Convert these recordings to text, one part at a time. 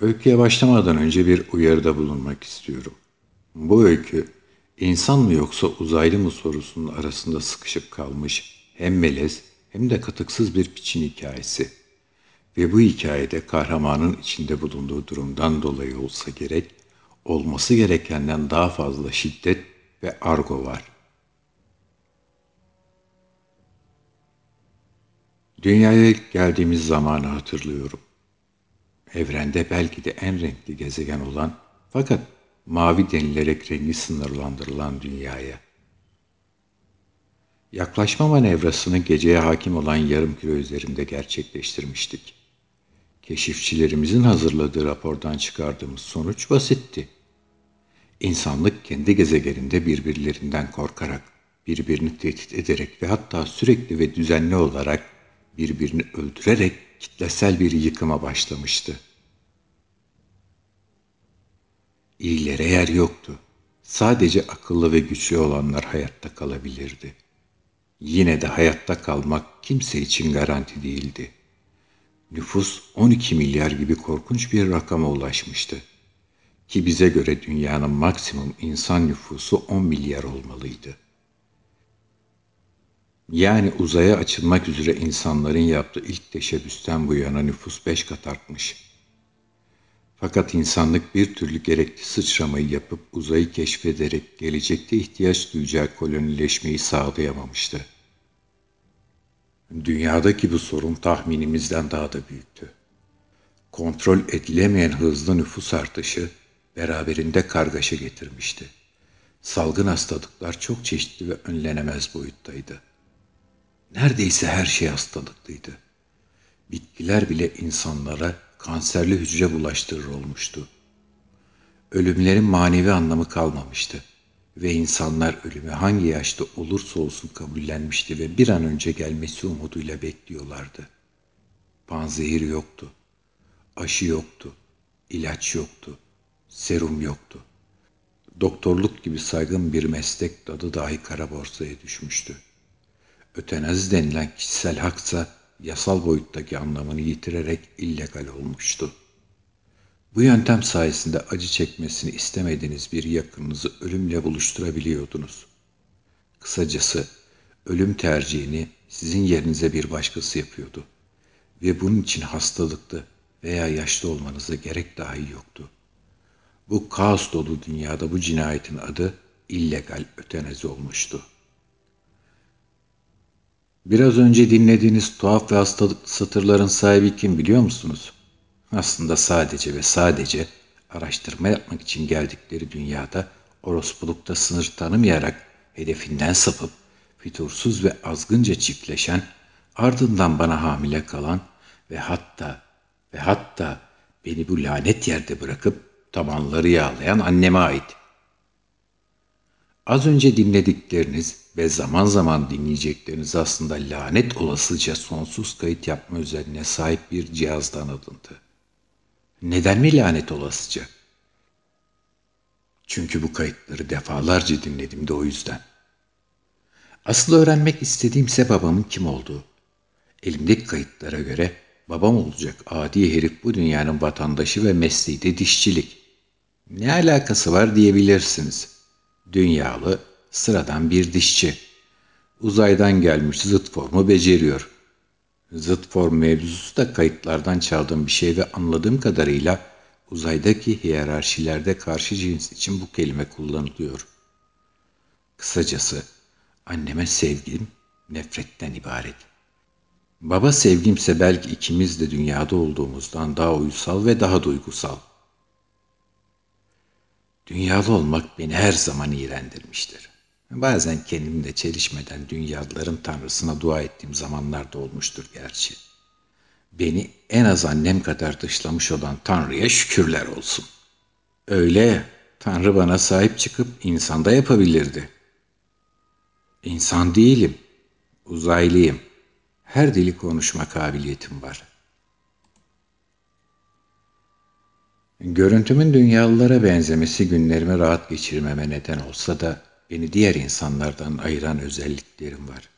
Öyküye başlamadan önce bir uyarıda bulunmak istiyorum. Bu öykü insan mı yoksa uzaylı mı sorusunun arasında sıkışıp kalmış hem melez hem de katıksız bir piçin hikayesi. Ve bu hikayede kahramanın içinde bulunduğu durumdan dolayı olsa gerek, olması gerekenden daha fazla şiddet ve argo var. Dünyaya geldiğimiz zamanı hatırlıyorum. Evrende belki de en renkli gezegen olan fakat mavi denilerek rengi sınırlandırılan dünyaya. Yaklaşma manevrasını geceye hakim olan yarım kilo üzerinde gerçekleştirmiştik. Keşifçilerimizin hazırladığı rapordan çıkardığımız sonuç basitti. İnsanlık kendi gezegeninde birbirlerinden korkarak, birbirini tehdit ederek ve hatta sürekli ve düzenli olarak birbirini öldürerek kitlesel bir yıkıma başlamıştı. İyilere yer yoktu. Sadece akıllı ve güçlü olanlar hayatta kalabilirdi. Yine de hayatta kalmak kimse için garanti değildi. Nüfus 12 milyar gibi korkunç bir rakama ulaşmıştı. Ki bize göre dünyanın maksimum insan nüfusu 10 milyar olmalıydı. Yani uzaya açılmak üzere insanların yaptığı ilk teşebbüsten bu yana nüfus beş kat artmış. Fakat insanlık bir türlü gerekli sıçramayı yapıp uzayı keşfederek gelecekte ihtiyaç duyacağı kolonileşmeyi sağlayamamıştı. Dünyadaki bu sorun tahminimizden daha da büyüktü. Kontrol edilemeyen hızlı nüfus artışı beraberinde kargaşa getirmişti. Salgın hastalıklar çok çeşitli ve önlenemez boyuttaydı. Neredeyse her şey hastalıklıydı. Bitkiler bile insanlara kanserli hücre bulaştırır olmuştu. Ölümlerin manevi anlamı kalmamıştı ve insanlar ölümü hangi yaşta olursa olsun kabullenmişti ve bir an önce gelmesi umuduyla bekliyorlardı. Panzehir yoktu, aşı yoktu, ilaç yoktu, serum yoktu. Doktorluk gibi saygın bir meslek dadı dahi kara borsaya düşmüştü. Ötenazi denilen kişisel haksa yasal boyuttaki anlamını yitirerek illegal olmuştu. Bu yöntem sayesinde acı çekmesini istemediğiniz bir yakınınızı ölümle buluşturabiliyordunuz. Kısacası ölüm tercihini sizin yerinize bir başkası yapıyordu ve bunun için hastalıklı veya yaşlı olmanıza gerek dahi yoktu. Bu kaos dolu dünyada bu cinayetin adı illegal ötenazi olmuştu. Biraz önce dinlediğiniz tuhaf ve hastalıklı satırların sahibi kim biliyor musunuz? Aslında sadece ve sadece araştırma yapmak için geldikleri dünyada orospulukta sınır tanımayarak hedefinden sapıp fitursuz ve azgınca çiftleşen, ardından bana hamile kalan ve hatta ve hatta beni bu lanet yerde bırakıp tabanları yağlayan anneme ait. Az önce dinledikleriniz ve zaman zaman dinleyecekleriniz aslında lanet olasıca sonsuz kayıt yapma özelliğine sahip bir cihazdan alındı. Neden mi lanet olasıca? Çünkü bu kayıtları defalarca dinledim de o yüzden. Asıl öğrenmek istediğimse babamın kim olduğu. Elimdeki kayıtlara göre babam olacak adi herif bu dünyanın vatandaşı ve mesleği de dişçilik. Ne alakası var diyebilirsiniz. Dünyalı, sıradan bir dişçi. Uzaydan gelmiş zıt formu beceriyor. Zıt form mevzusu da kayıtlardan çaldığım bir şey ve anladığım kadarıyla uzaydaki hiyerarşilerde karşı cins için bu kelime kullanılıyor. Kısacası anneme sevgim nefretten ibaret. Baba sevgimse belki ikimiz de dünyada olduğumuzdan daha uysal ve daha duygusal. Dünyalı olmak beni her zaman iğrendirmiştir. Bazen kendimle çelişmeden dünyalıların tanrısına dua ettiğim zamanlar da olmuştur gerçi. Beni en az annem kadar dışlamış olan Tanrı'ya şükürler olsun. Öyle Tanrı bana sahip çıkıp insanda yapabilirdi. İnsan değilim, uzaylıyım. Her dili konuşma kabiliyetim var. Görüntümün dünyalılara benzemesi günlerimi rahat geçirmeme neden olsa da beni diğer insanlardan ayıran özelliklerim var.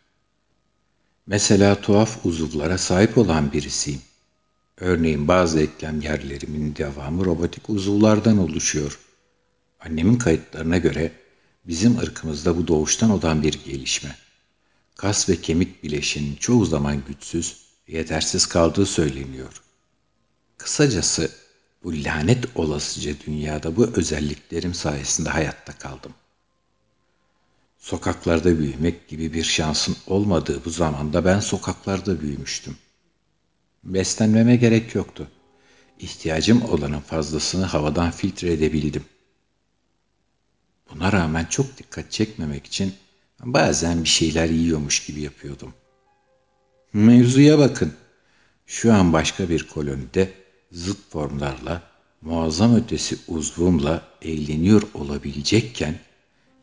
Mesela tuhaf uzuvlara sahip olan birisiyim. Örneğin bazı eklem yerlerimin devamı robotik uzuvlardan oluşuyor. Annemin kayıtlarına göre bizim ırkımızda bu doğuştan olan bir gelişme. Kas ve kemik bileşinin çoğu zaman güçsüz, yetersiz kaldığı söyleniyor. Kısacası bu lanet olasıca dünyada bu özelliklerim sayesinde hayatta kaldım. Sokaklarda büyümek gibi bir şansın olmadığı bu zamanda ben sokaklarda büyümüştüm. Beslenmeme gerek yoktu. İhtiyacım olanın fazlasını havadan filtre edebildim. Buna rağmen çok dikkat çekmemek için bazen bir şeyler yiyormuş gibi yapıyordum. Mevzuya bakın. Şu an başka bir kolonide zıt formlarla, muazzam ötesi uzvumla eğleniyor olabilecekken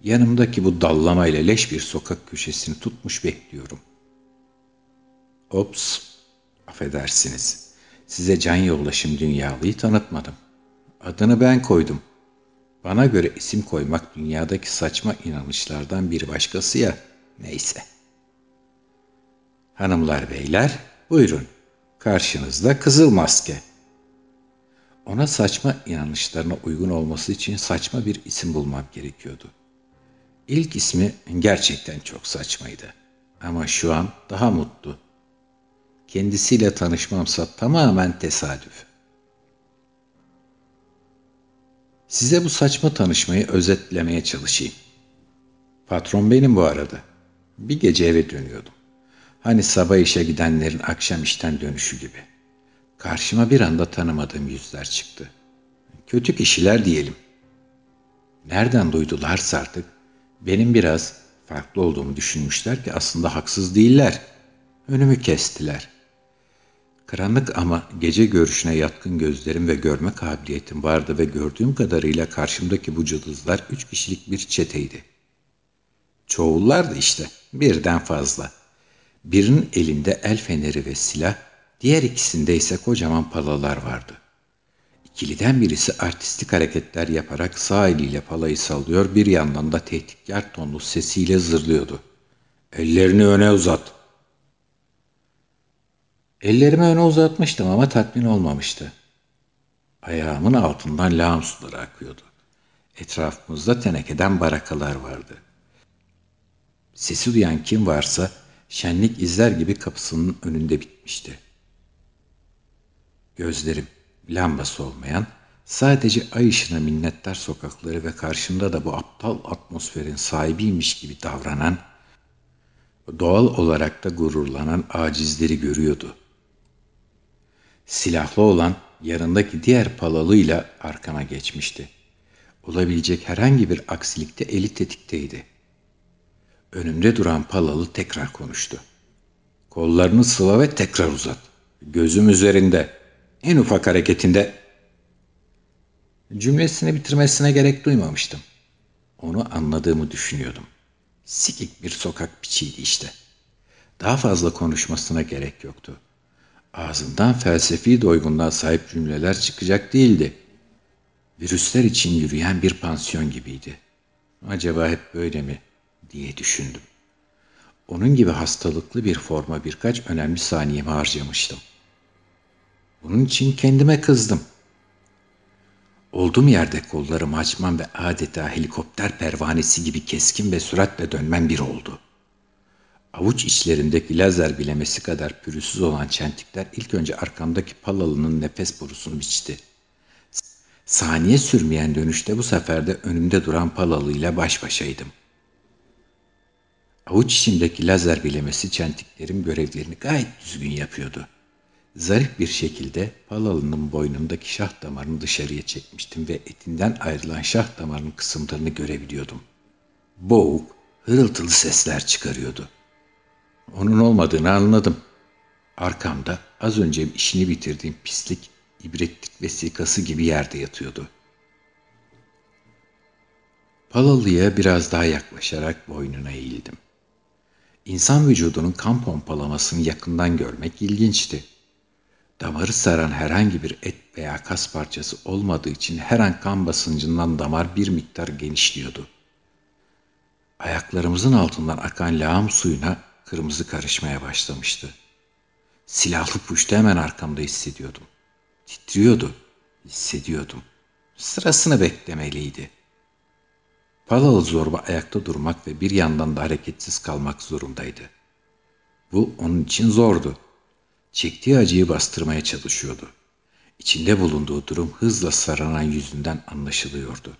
yanımdaki bu dallamayla leş bir sokak köşesini tutmuş bekliyorum. Ops, affedersiniz. Size can yoldaşım dünyalıyı tanıtmadım. Adını ben koydum. Bana göre isim koymak dünyadaki saçma inanışlardan bir başkası ya. Neyse. Hanımlar beyler, buyurun. Karşınızda kızıl maske. Ona saçma inanışlarına uygun olması için saçma bir isim bulmam gerekiyordu. İlk ismi gerçekten çok saçmaydı. Ama şu an daha mutlu. Kendisiyle tanışmamsa tamamen tesadüf. Size bu saçma tanışmayı özetlemeye çalışayım. Patron benim bu arada. Bir gece eve dönüyordum. Hani sabah işe gidenlerin akşam işten dönüşü gibi. Karşıma bir anda tanımadığım yüzler çıktı. Kötü kişiler diyelim. Nereden duydularsa artık benim biraz farklı olduğumu düşünmüşler ki aslında haksız değiller. Önümü kestiler. Karanlık ama gece görüşüne yatkın gözlerim ve görme kabiliyetim vardı ve gördüğüm kadarıyla karşımdaki bu cıldızlar üç kişilik bir çeteydi. Çoğullardı işte, birden fazla. Birinin elinde el feneri ve silah, diğer ikisinde ise kocaman palalar vardı. İkiliden birisi artistik hareketler yaparak sağ eliyle palayı sallıyor, bir yandan da tehditkar tonlu sesiyle zırlıyordu. Ellerini öne uzat. Ellerimi öne uzatmıştım ama tatmin olmamıştı. Ayağımın altından lağım suları akıyordu. Etrafımızda tenekeden barakalar vardı. Sesi duyan kim varsa şenlik izler gibi kapısının önünde bitmişti. Gözlerim lambası olmayan, sadece ay ışığına minnettar sokakları ve karşımda da bu aptal atmosferin sahibiymiş gibi davranan, doğal olarak da gururlanan acizleri görüyordu. Silahlı olan yanındaki diğer palalıyla arkama geçmişti. Olabilecek herhangi bir aksilikte eli tetikteydi. Önümde duran palalı tekrar konuştu. Kollarını sıva ve tekrar uzat. Gözüm üzerinde. En ufak hareketinde cümlesini bitirmesine gerek duymamıştım. Onu anladığımı düşünüyordum. Sikik bir sokak piçiydi işte. Daha fazla konuşmasına gerek yoktu. Ağzından felsefi doygunluğa sahip cümleler çıkacak değildi. Virüsler için yürüyen bir pansiyon gibiydi. Acaba hep böyle mi diye düşündüm. Onun gibi hastalıklı bir forma birkaç önemli saniyemi harcamıştım. Bunun için kendime kızdım. Olduğum yerde kollarımı açmam ve adeta helikopter pervanesi gibi keskin ve süratle dönmem bir oldu. Avuç içlerindeki lazer bilemesi kadar pürüzsüz olan çentikler ilk önce arkamdaki palalının nefes borusunu biçti. Saniye sürmeyen dönüşte bu sefer de önümde duran palalıyla baş başaydım. Avuç içimdeki lazer bilemesi çentiklerim görevlerini gayet düzgün yapıyordu. Zarif bir şekilde Palalı'nın boynundaki şah damarını dışarıya çekmiştim ve etinden ayrılan şah damarının kısımlarını görebiliyordum. Boğuk, hırıltılı sesler çıkarıyordu. Onun olmadığını anladım. Arkamda az önce işini bitirdiğim pislik ibretlik vesikası gibi yerde yatıyordu. Palalı'ya biraz daha yaklaşarak boynuna eğildim. İnsan vücudunun kan pompalamasını yakından görmek ilginçti. Damarı saran herhangi bir et veya kas parçası olmadığı için her an kan basıncından damar bir miktar genişliyordu. Ayaklarımızın altından akan lağım suyuna kırmızı karışmaya başlamıştı. Silahlı puştu hemen arkamda hissediyordum. Titriyordu. Hissediyordum. Sırasını beklemeliydi. Palalı zorba ayakta durmak ve bir yandan da hareketsiz kalmak zorundaydı. Bu onun için zordu. Çektiği acıyı bastırmaya çalışıyordu. İçinde bulunduğu durum hızla saranan yüzünden anlaşılıyordu.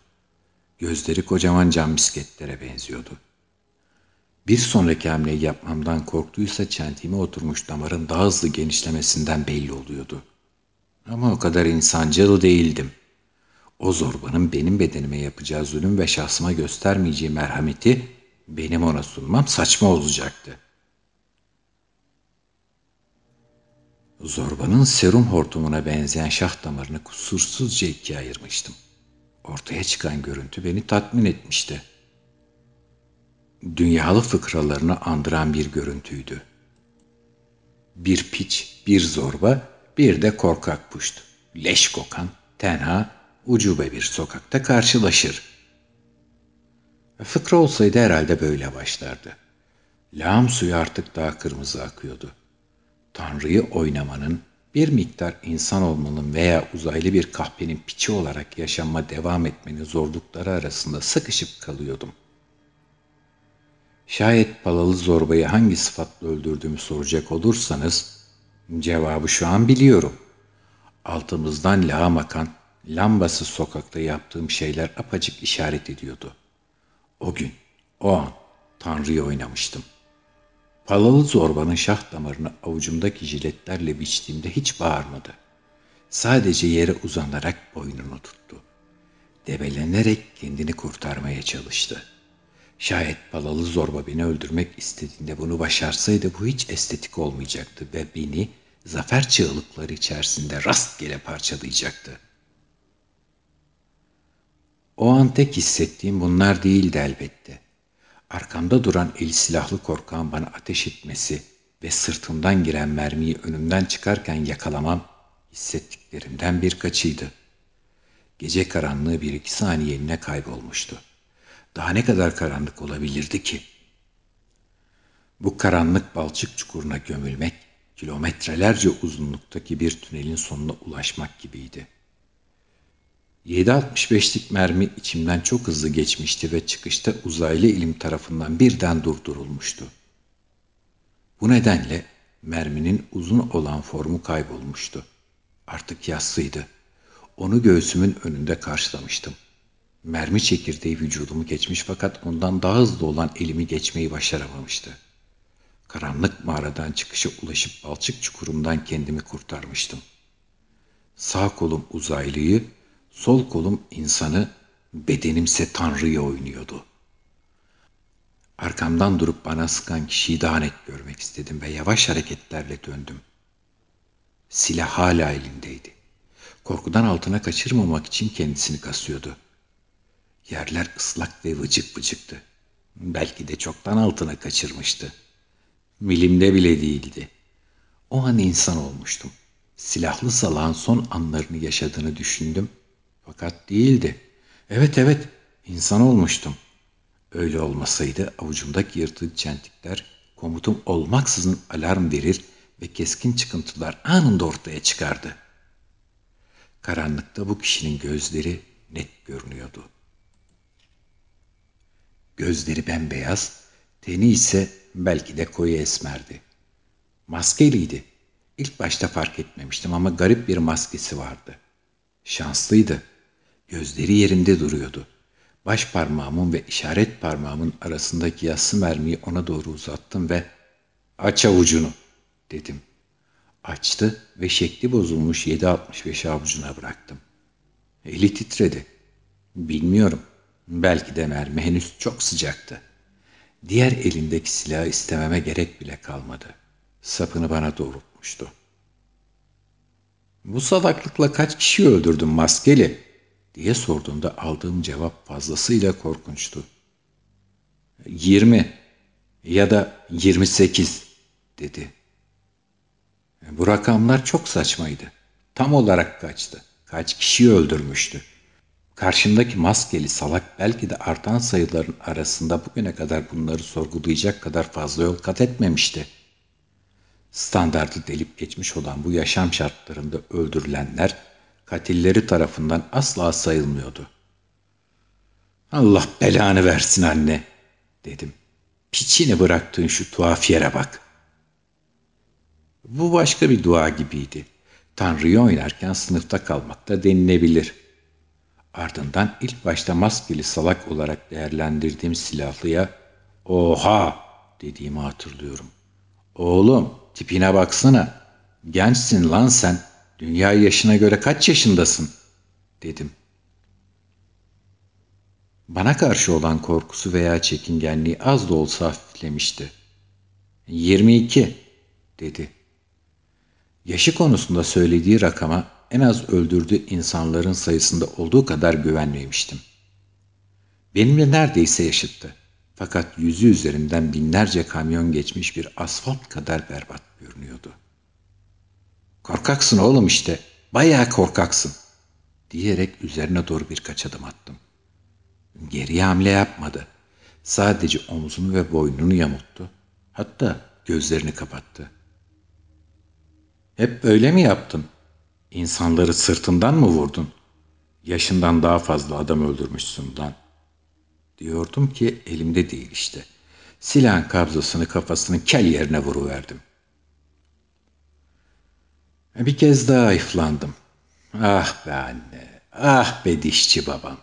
Gözleri kocaman cam misketlere benziyordu. Bir sonraki hamleyi yapmamdan korktuysa çentime oturmuş damarın daha hızlı genişlemesinden belli oluyordu. Ama o kadar insancıl değildim. O zorbanın benim bedenime yapacağı zulüm ve şahsıma göstermeyeceği merhameti benim ona sunmam saçma olacaktı. Zorbanın serum hortumuna benzeyen şah damarını kusursuzca ikiye ayırmıştım. Ortaya çıkan görüntü beni tatmin etmişti. Dünyalı fıkralarını andıran bir görüntüydü. Bir piç, bir zorba, bir de korkak puşt. Leş kokan, tenha, ucube bir sokakta karşılaşır. Fıkra olsaydı herhalde böyle başlardı. Lağım suyu artık daha kırmızı akıyordu. Tanrı'yı oynamanın, bir miktar insan olmanın veya uzaylı bir kahpenin piçi olarak yaşamma devam etmenin zorlukları arasında sıkışıp kalıyordum. Şayet palalı zorbayı hangi sıfatla öldürdüğümü soracak olursanız, cevabı şu an biliyorum. Altımızdan lağım akan, lambası sokakta yaptığım şeyler apacık işaret ediyordu. O gün, o an Tanrı'yı oynamıştım. Palalı zorbanın şah damarını avucumdaki jiletlerle biçtiğimde hiç bağırmadı. Sadece yere uzanarak boynunu tuttu. Debelenerek kendini kurtarmaya çalıştı. Şayet palalı zorba beni öldürmek istediğinde bunu başarsaydı bu hiç estetik olmayacaktı ve beni zafer çığlıkları içerisinde rastgele parçalayacaktı. O an tek hissettiğim bunlar değildi elbette. Arkamda duran el silahlı korkağın bana ateş etmesi ve sırtımdan giren mermiyi önümden çıkarken yakalamam hissettiklerimden birkaçıydı. Gece karanlığı bir iki saniyeliğine kaybolmuştu. Daha ne kadar karanlık olabilirdi ki? Bu karanlık balçık çukuruna gömülmek, kilometrelerce uzunluktaki bir tünelin sonuna ulaşmak gibiydi. 7.65'lik mermi içimden çok hızlı geçmişti ve çıkışta uzaylı ilim tarafından birden durdurulmuştu. Bu nedenle merminin uzun olan formu kaybolmuştu. Artık yassıydı. Onu göğsümün önünde karşılamıştım. Mermi çekirdeği vücudumu geçmiş fakat ondan daha hızlı olan elimi geçmeyi başaramamıştı. Karanlık mağaradan çıkışa ulaşıp balçık çukurumdan kendimi kurtarmıştım. Sağ kolum uzaylıyı, Sol kolum insanı, bedenimse Tanrı'yı oynuyordu. Arkamdan durup bana sıkan kişiyi daha net görmek istedim ve yavaş hareketlerle döndüm. Silah hala elindeydi. Korkudan altına kaçırmamak için kendisini kasıyordu. Yerler ıslak ve vıcık vıcıktı. Belki de çoktan altına kaçırmıştı. Milimde bile değildi. O an insan olmuştum. Silahlı salağın son anlarını yaşadığını düşündüm fakat değildi. Evet evet insan olmuştum. Öyle olmasaydı avucumdaki yırtık çentikler komutum olmaksızın alarm verir ve keskin çıkıntılar anında ortaya çıkardı. Karanlıkta bu kişinin gözleri net görünüyordu. Gözleri bembeyaz, teni ise belki de koyu esmerdi. Maskeliydi. İlk başta fark etmemiştim ama garip bir maskesi vardı. Şanslıydı. Gözleri yerinde duruyordu. Baş parmağımın ve işaret parmağımın arasındaki yassı mermiyi ona doğru uzattım ve ''Aç avucunu'' dedim. Açtı ve şekli bozulmuş 7.65 avucuna bıraktım. Eli titredi. Bilmiyorum. Belki de mermi henüz çok sıcaktı. Diğer elindeki silahı istememe gerek bile kalmadı. Sapını bana doğrultmuştu. Bu salaklıkla kaç kişi öldürdün maskeli? Diye sorduğunda aldığım cevap fazlasıyla korkunçtu. Yirmi ya da yirmi sekiz dedi. Bu rakamlar çok saçmaydı. Tam olarak kaçtı. Kaç kişiyi öldürmüştü. Karşımdaki maskeli salak belki de artan sayıların arasında bugüne kadar bunları sorgulayacak kadar fazla yol kat etmemişti. Standartı delip geçmiş olan bu yaşam şartlarında öldürülenler katilleri tarafından asla sayılmıyordu. Allah belanı versin anne dedim. Piçini bıraktığın şu tuhaf yere bak. Bu başka bir dua gibiydi. Tanrı'yı oynarken sınıfta kalmak da denilebilir. Ardından ilk başta maskeli salak olarak değerlendirdiğim silahlıya oha dediğimi hatırlıyorum. Oğlum tipine baksana. Gençsin lan sen. Dünya yaşına göre kaç yaşındasın? dedim. Bana karşı olan korkusu veya çekingenliği az da olsa hafiflemişti. 22 dedi. Yaşı konusunda söylediği rakama en az öldürdüğü insanların sayısında olduğu kadar güvenmemiştim. Benimle neredeyse yaşıttı. Fakat yüzü üzerinden binlerce kamyon geçmiş bir asfalt kadar berbat görünüyordu. Korkaksın oğlum işte, bayağı korkaksın diyerek üzerine doğru birkaç adım attım. Geriye hamle yapmadı. Sadece omzunu ve boynunu yamulttu. Hatta gözlerini kapattı. Hep böyle mi yaptın? İnsanları sırtından mı vurdun? Yaşından daha fazla adam öldürmüşsün lan. Diyordum ki elimde değil işte. Silahın kabzasını kafasının kel yerine vuruverdim. Bir kez daha iflandım. Ah be anne, ah be dişçi babam.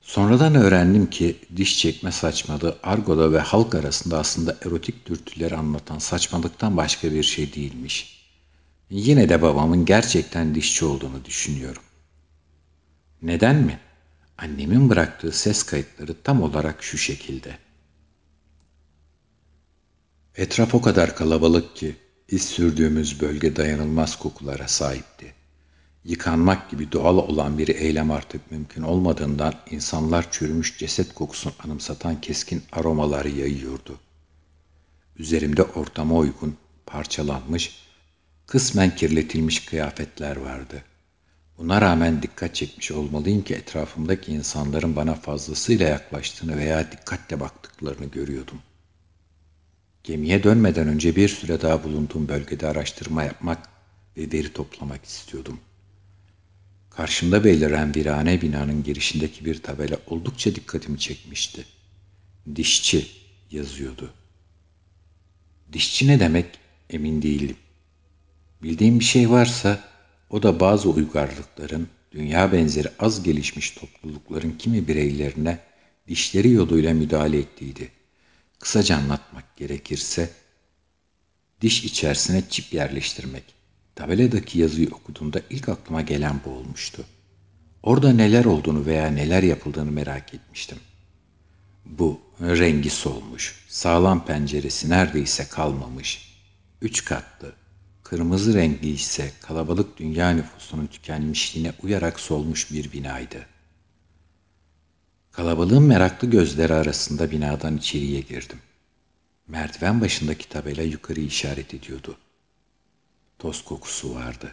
Sonradan öğrendim ki diş çekme saçmalığı argoda ve halk arasında aslında erotik dürtüleri anlatan saçmalıktan başka bir şey değilmiş. Yine de babamın gerçekten dişçi olduğunu düşünüyorum. Neden mi? Annemin bıraktığı ses kayıtları tam olarak şu şekilde. Etraf o kadar kalabalık ki iz sürdüğümüz bölge dayanılmaz kokulara sahipti. Yıkanmak gibi doğal olan bir eylem artık mümkün olmadığından insanlar çürümüş ceset kokusunu anımsatan keskin aromaları yayıyordu. Üzerimde ortama uygun, parçalanmış, kısmen kirletilmiş kıyafetler vardı. Buna rağmen dikkat çekmiş olmalıyım ki etrafımdaki insanların bana fazlasıyla yaklaştığını veya dikkatle baktıklarını görüyordum. Gemiye dönmeden önce bir süre daha bulunduğum bölgede araştırma yapmak ve veri toplamak istiyordum. Karşımda beliren virane binanın girişindeki bir tabela oldukça dikkatimi çekmişti. Dişçi yazıyordu. Dişçi ne demek emin değilim. Bildiğim bir şey varsa o da bazı uygarlıkların, dünya benzeri az gelişmiş toplulukların kimi bireylerine dişleri yoluyla müdahale ettiğiydi. Kısaca anlatmak gerekirse, diş içerisine çip yerleştirmek. Tabeladaki yazıyı okuduğumda ilk aklıma gelen bu olmuştu. Orada neler olduğunu veya neler yapıldığını merak etmiştim. Bu rengi solmuş, sağlam penceresi neredeyse kalmamış, üç katlı, kırmızı renkli ise kalabalık dünya nüfusunun tükenmişliğine uyarak solmuş bir binaydı. Kalabalığın meraklı gözleri arasında binadan içeriye girdim. Merdiven başındaki tabela yukarı işaret ediyordu. Toz kokusu vardı.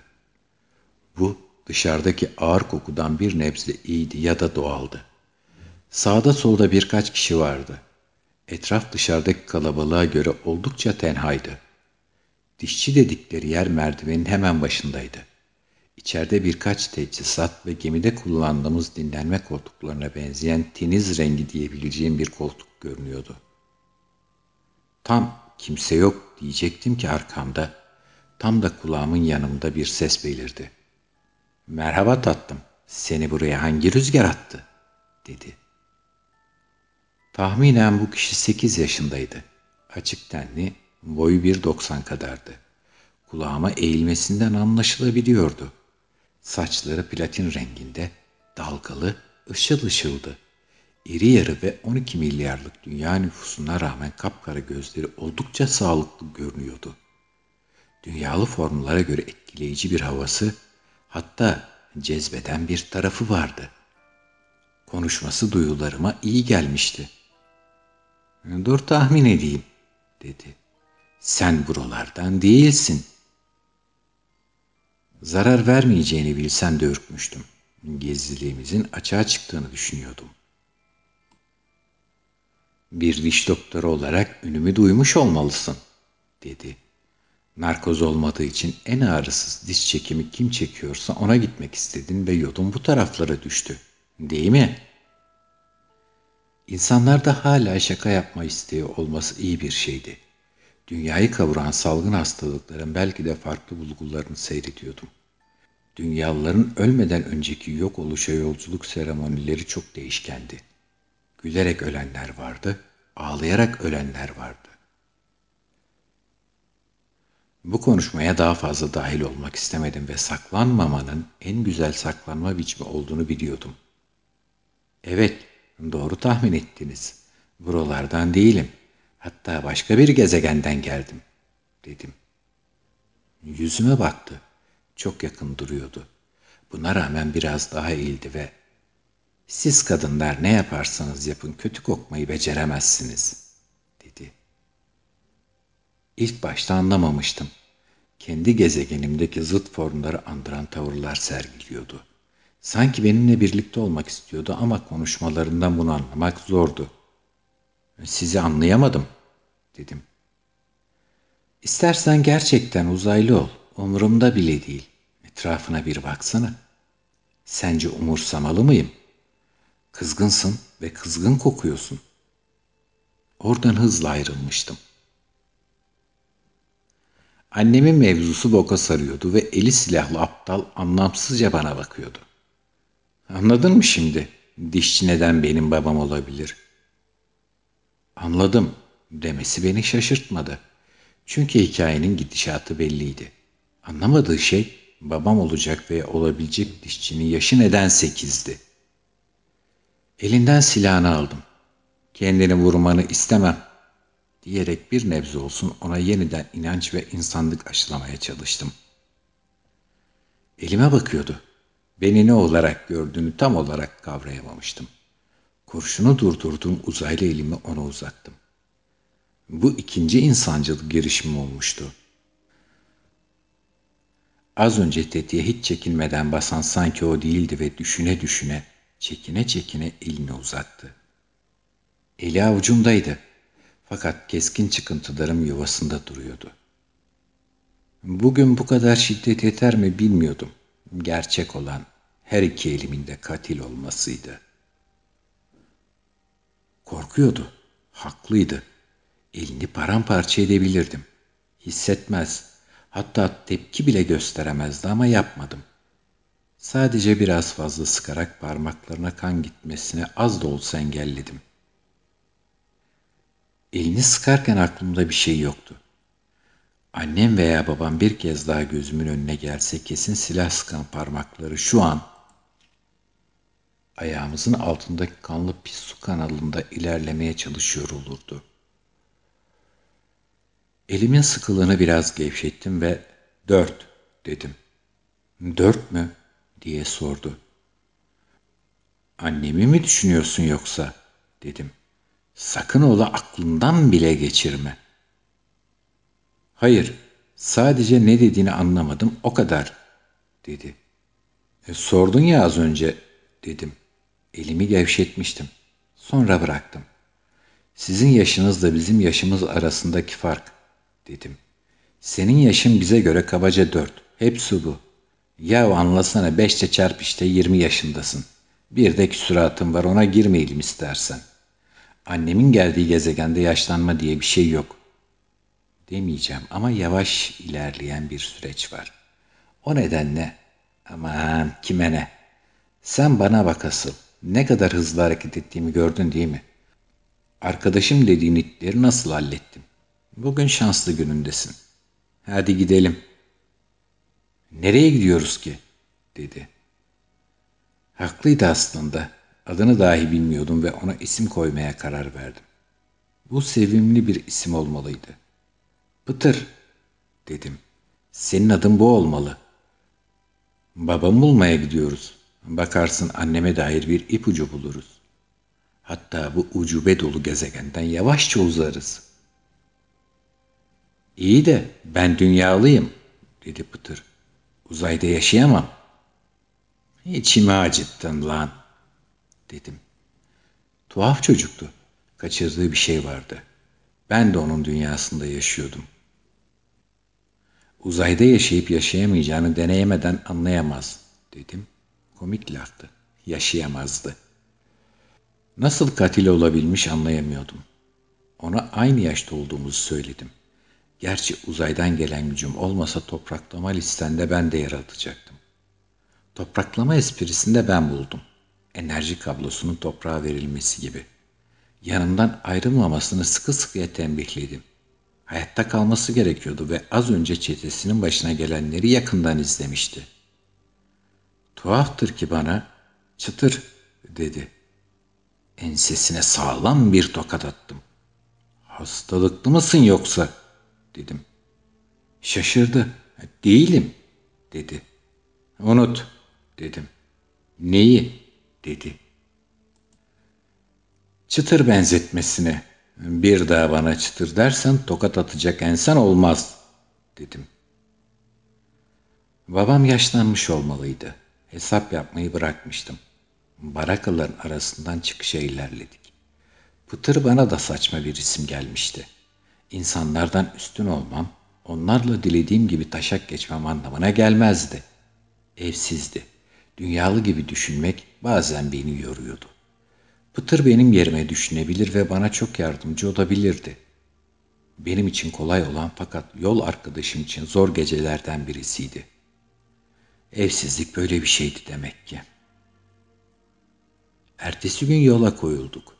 Bu dışarıdaki ağır kokudan bir nebze iyiydi ya da doğaldı. Sağda solda birkaç kişi vardı. Etraf dışarıdaki kalabalığa göre oldukça tenhaydı. Dişçi dedikleri yer merdivenin hemen başındaydı. İçeride birkaç teçhizat ve gemide kullandığımız dinlenme koltuklarına benzeyen teniz rengi diyebileceğim bir koltuk görünüyordu. Tam kimse yok diyecektim ki arkamda, tam da kulağımın yanımda bir ses belirdi. Merhaba tatlım, seni buraya hangi rüzgar attı? dedi. Tahminen bu kişi sekiz yaşındaydı. Açık tenli, boyu bir doksan kadardı. Kulağıma eğilmesinden anlaşılabiliyordu. Saçları platin renginde, dalgalı, ışıl ışıldı. İri yarı ve 12 milyarlık dünya nüfusuna rağmen kapkara gözleri oldukça sağlıklı görünüyordu. Dünyalı formlara göre etkileyici bir havası, hatta cezbeden bir tarafı vardı. Konuşması duyularıma iyi gelmişti. Dur tahmin edeyim, dedi. Sen buralardan değilsin. Zarar vermeyeceğini bilsen de ürkmüştüm. Gizliliğimizin açığa çıktığını düşünüyordum. Bir diş doktoru olarak ünümü duymuş olmalısın, dedi. Narkoz olmadığı için en ağrısız diş çekimi kim çekiyorsa ona gitmek istedin ve yolun bu taraflara düştü. Değil mi? İnsanlarda hala şaka yapma isteği olması iyi bir şeydi. Dünyayı kavuran salgın hastalıkların belki de farklı bulgularını seyrediyordum. Dünyalıların ölmeden önceki yok oluşa yolculuk seremonileri çok değişkendi. Gülerek ölenler vardı, ağlayarak ölenler vardı. Bu konuşmaya daha fazla dahil olmak istemedim ve saklanmamanın en güzel saklanma biçimi olduğunu biliyordum. Evet, doğru tahmin ettiniz. Buralardan değilim. Hatta başka bir gezegenden geldim, dedim. Yüzüme baktı. Çok yakın duruyordu. Buna rağmen biraz daha eğildi ve siz kadınlar ne yaparsanız yapın kötü kokmayı beceremezsiniz, dedi. İlk başta anlamamıştım. Kendi gezegenimdeki zıt formları andıran tavırlar sergiliyordu. Sanki benimle birlikte olmak istiyordu ama konuşmalarından bunu anlamak zordu. Sizi anlayamadım, dedim. İstersen gerçekten uzaylı ol, umurumda bile değil. Etrafına bir baksana. Sence umursamalı mıyım? Kızgınsın ve kızgın kokuyorsun. Oradan hızla ayrılmıştım. Annemin mevzusu boka sarıyordu ve eli silahlı aptal anlamsızca bana bakıyordu. Anladın mı şimdi? Dişçi neden benim babam olabilir? Anladım demesi beni şaşırtmadı. Çünkü hikayenin gidişatı belliydi. Anlamadığı şey babam olacak ve olabilecek dişçinin yaşı neden sekizdi. Elinden silahını aldım. Kendini vurmanı istemem diyerek bir nebze olsun ona yeniden inanç ve insanlık aşılamaya çalıştım. Elime bakıyordu. Beni ne olarak gördüğünü tam olarak kavrayamamıştım. Kurşunu durdurduğum uzaylı elimi ona uzattım. Bu ikinci insancıl girişim olmuştu. Az önce tetiğe hiç çekinmeden basan sanki o değildi ve düşüne düşüne, çekine çekine elini uzattı. Eli avucumdaydı. Fakat keskin çıkıntılarım yuvasında duruyordu. Bugün bu kadar şiddet yeter mi bilmiyordum. Gerçek olan her iki elimin de katil olmasıydı. Korkuyordu. Haklıydı. Elini paramparça edebilirdim. Hissetmez. Hatta tepki bile gösteremezdi ama yapmadım. Sadece biraz fazla sıkarak parmaklarına kan gitmesine az da olsa engelledim. Elini sıkarken aklımda bir şey yoktu. Annem veya babam bir kez daha gözümün önüne gelse kesin silah sıkan parmakları şu an ayağımızın altındaki kanlı pis su kanalında ilerlemeye çalışıyor olurdu. Elimin sıkılığını biraz gevşettim ve dört dedim. Dört mü? diye sordu. Annemi mi düşünüyorsun yoksa? dedim. Sakın ola aklından bile geçirme. Hayır, sadece ne dediğini anlamadım, o kadar, dedi. E, sordun ya az önce, dedim. Elimi gevşetmiştim. Sonra bıraktım. Sizin yaşınızla bizim yaşımız arasındaki fark, dedim. Senin yaşın bize göre kabaca dört. Hepsi bu. Ya anlasana beşte çarp işte yirmi yaşındasın. Bir de küsuratın var ona girmeyelim istersen. Annemin geldiği gezegende yaşlanma diye bir şey yok. Demeyeceğim ama yavaş ilerleyen bir süreç var. O nedenle aman kime ne? Sen bana bak asıl. Ne kadar hızlı hareket ettiğimi gördün değil mi? Arkadaşım dediğin itleri nasıl hallettim? Bugün şanslı günündesin. Hadi gidelim. Nereye gidiyoruz ki? dedi. Haklıydı aslında. Adını dahi bilmiyordum ve ona isim koymaya karar verdim. Bu sevimli bir isim olmalıydı. Pıtır, dedim. Senin adın bu olmalı. Babamı bulmaya gidiyoruz. Bakarsın anneme dair bir ipucu buluruz. Hatta bu ucube dolu gezegenden yavaşça uzarız. İyi de ben dünyalıyım, dedi Pıtır. Uzayda yaşayamam. İçimi acıttın lan, dedim. Tuhaf çocuktu. Kaçırdığı bir şey vardı. Ben de onun dünyasında yaşıyordum. Uzayda yaşayıp yaşayamayacağını deneyemeden anlayamaz dedim. Komik laftı. Yaşayamazdı. Nasıl katil olabilmiş anlayamıyordum. Ona aynı yaşta olduğumuzu söyledim. Gerçi uzaydan gelen gücüm olmasa topraklama listende ben de yer alacaktım. Topraklama esprisinde ben buldum. Enerji kablosunun toprağa verilmesi gibi. Yanımdan ayrılmamasını sıkı sıkıya tembihledim. Hayatta kalması gerekiyordu ve az önce çetesinin başına gelenleri yakından izlemişti. Tuhaftır ki bana çıtır dedi. Ensesine sağlam bir tokat attım. Hastalıklı mısın yoksa? dedim. Şaşırdı. Değilim dedi. Unut dedim. Neyi? dedi. Çıtır benzetmesine. Bir daha bana çıtır dersen tokat atacak ensen olmaz dedim. Babam yaşlanmış olmalıydı. Hesap yapmayı bırakmıştım. Barakaların arasından çıkışa ilerledik. Pıtır bana da saçma bir isim gelmişti. İnsanlardan üstün olmam, onlarla dilediğim gibi taşak geçmem anlamına gelmezdi. Evsizdi. Dünyalı gibi düşünmek bazen beni yoruyordu. Pıtır benim yerime düşünebilir ve bana çok yardımcı olabilirdi. Benim için kolay olan fakat yol arkadaşım için zor gecelerden birisiydi. Evsizlik böyle bir şeydi demek ki. Ertesi gün yola koyulduk.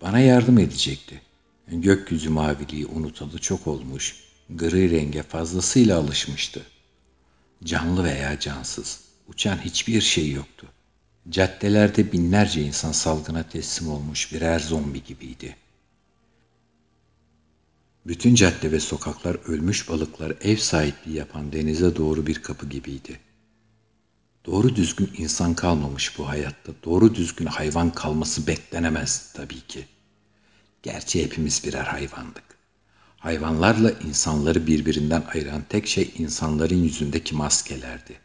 Bana yardım edecekti. Gökyüzü maviliği unutalı çok olmuş, gri renge fazlasıyla alışmıştı. Canlı veya cansız, uçan hiçbir şey yoktu. Caddelerde binlerce insan salgına teslim olmuş birer zombi gibiydi. Bütün cadde ve sokaklar ölmüş balıklar ev sahipliği yapan denize doğru bir kapı gibiydi. Doğru düzgün insan kalmamış bu hayatta. Doğru düzgün hayvan kalması beklenemez tabii ki. Gerçi hepimiz birer hayvandık. Hayvanlarla insanları birbirinden ayıran tek şey insanların yüzündeki maskelerdi.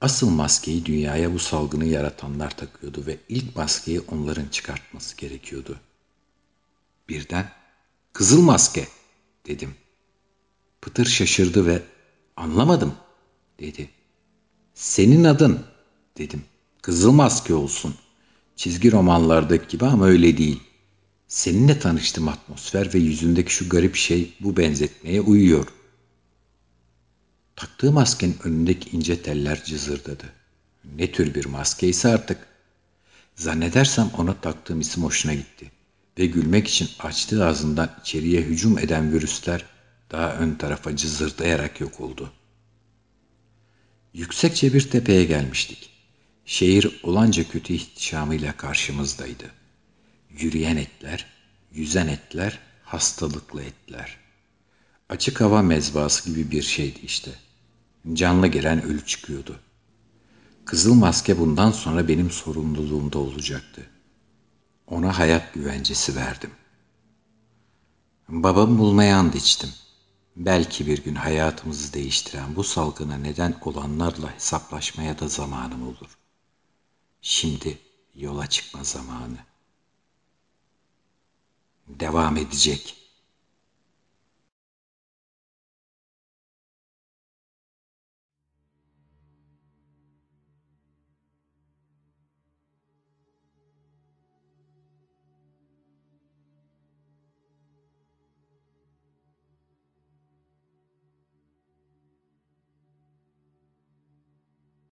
Asıl maskeyi dünyaya bu salgını yaratanlar takıyordu ve ilk maskeyi onların çıkartması gerekiyordu. Birden kızıl maske dedim. Pıtır şaşırdı ve anlamadım dedi. Senin adın dedim. Kızıl maske olsun. Çizgi romanlardaki gibi ama öyle değil. Seninle tanıştım atmosfer ve yüzündeki şu garip şey bu benzetmeye uyuyor. Taktığı maskenin önündeki ince teller cızırdadı. Ne tür bir maske artık. Zannedersem ona taktığım isim hoşuna gitti. Ve gülmek için açtığı ağzından içeriye hücum eden virüsler daha ön tarafa cızırdayarak yok oldu.'' Yüksekçe bir tepeye gelmiştik. Şehir olanca kötü ihtişamıyla karşımızdaydı. Yürüyen etler, yüzen etler, hastalıklı etler. Açık hava mezbası gibi bir şeydi işte. Canlı gelen ölü çıkıyordu. Kızıl maske bundan sonra benim sorumluluğumda olacaktı. Ona hayat güvencesi verdim. Babamı bulmaya and içtim. Belki bir gün hayatımızı değiştiren bu salgına neden olanlarla hesaplaşmaya da zamanım olur. Şimdi yola çıkma zamanı. Devam edecek.''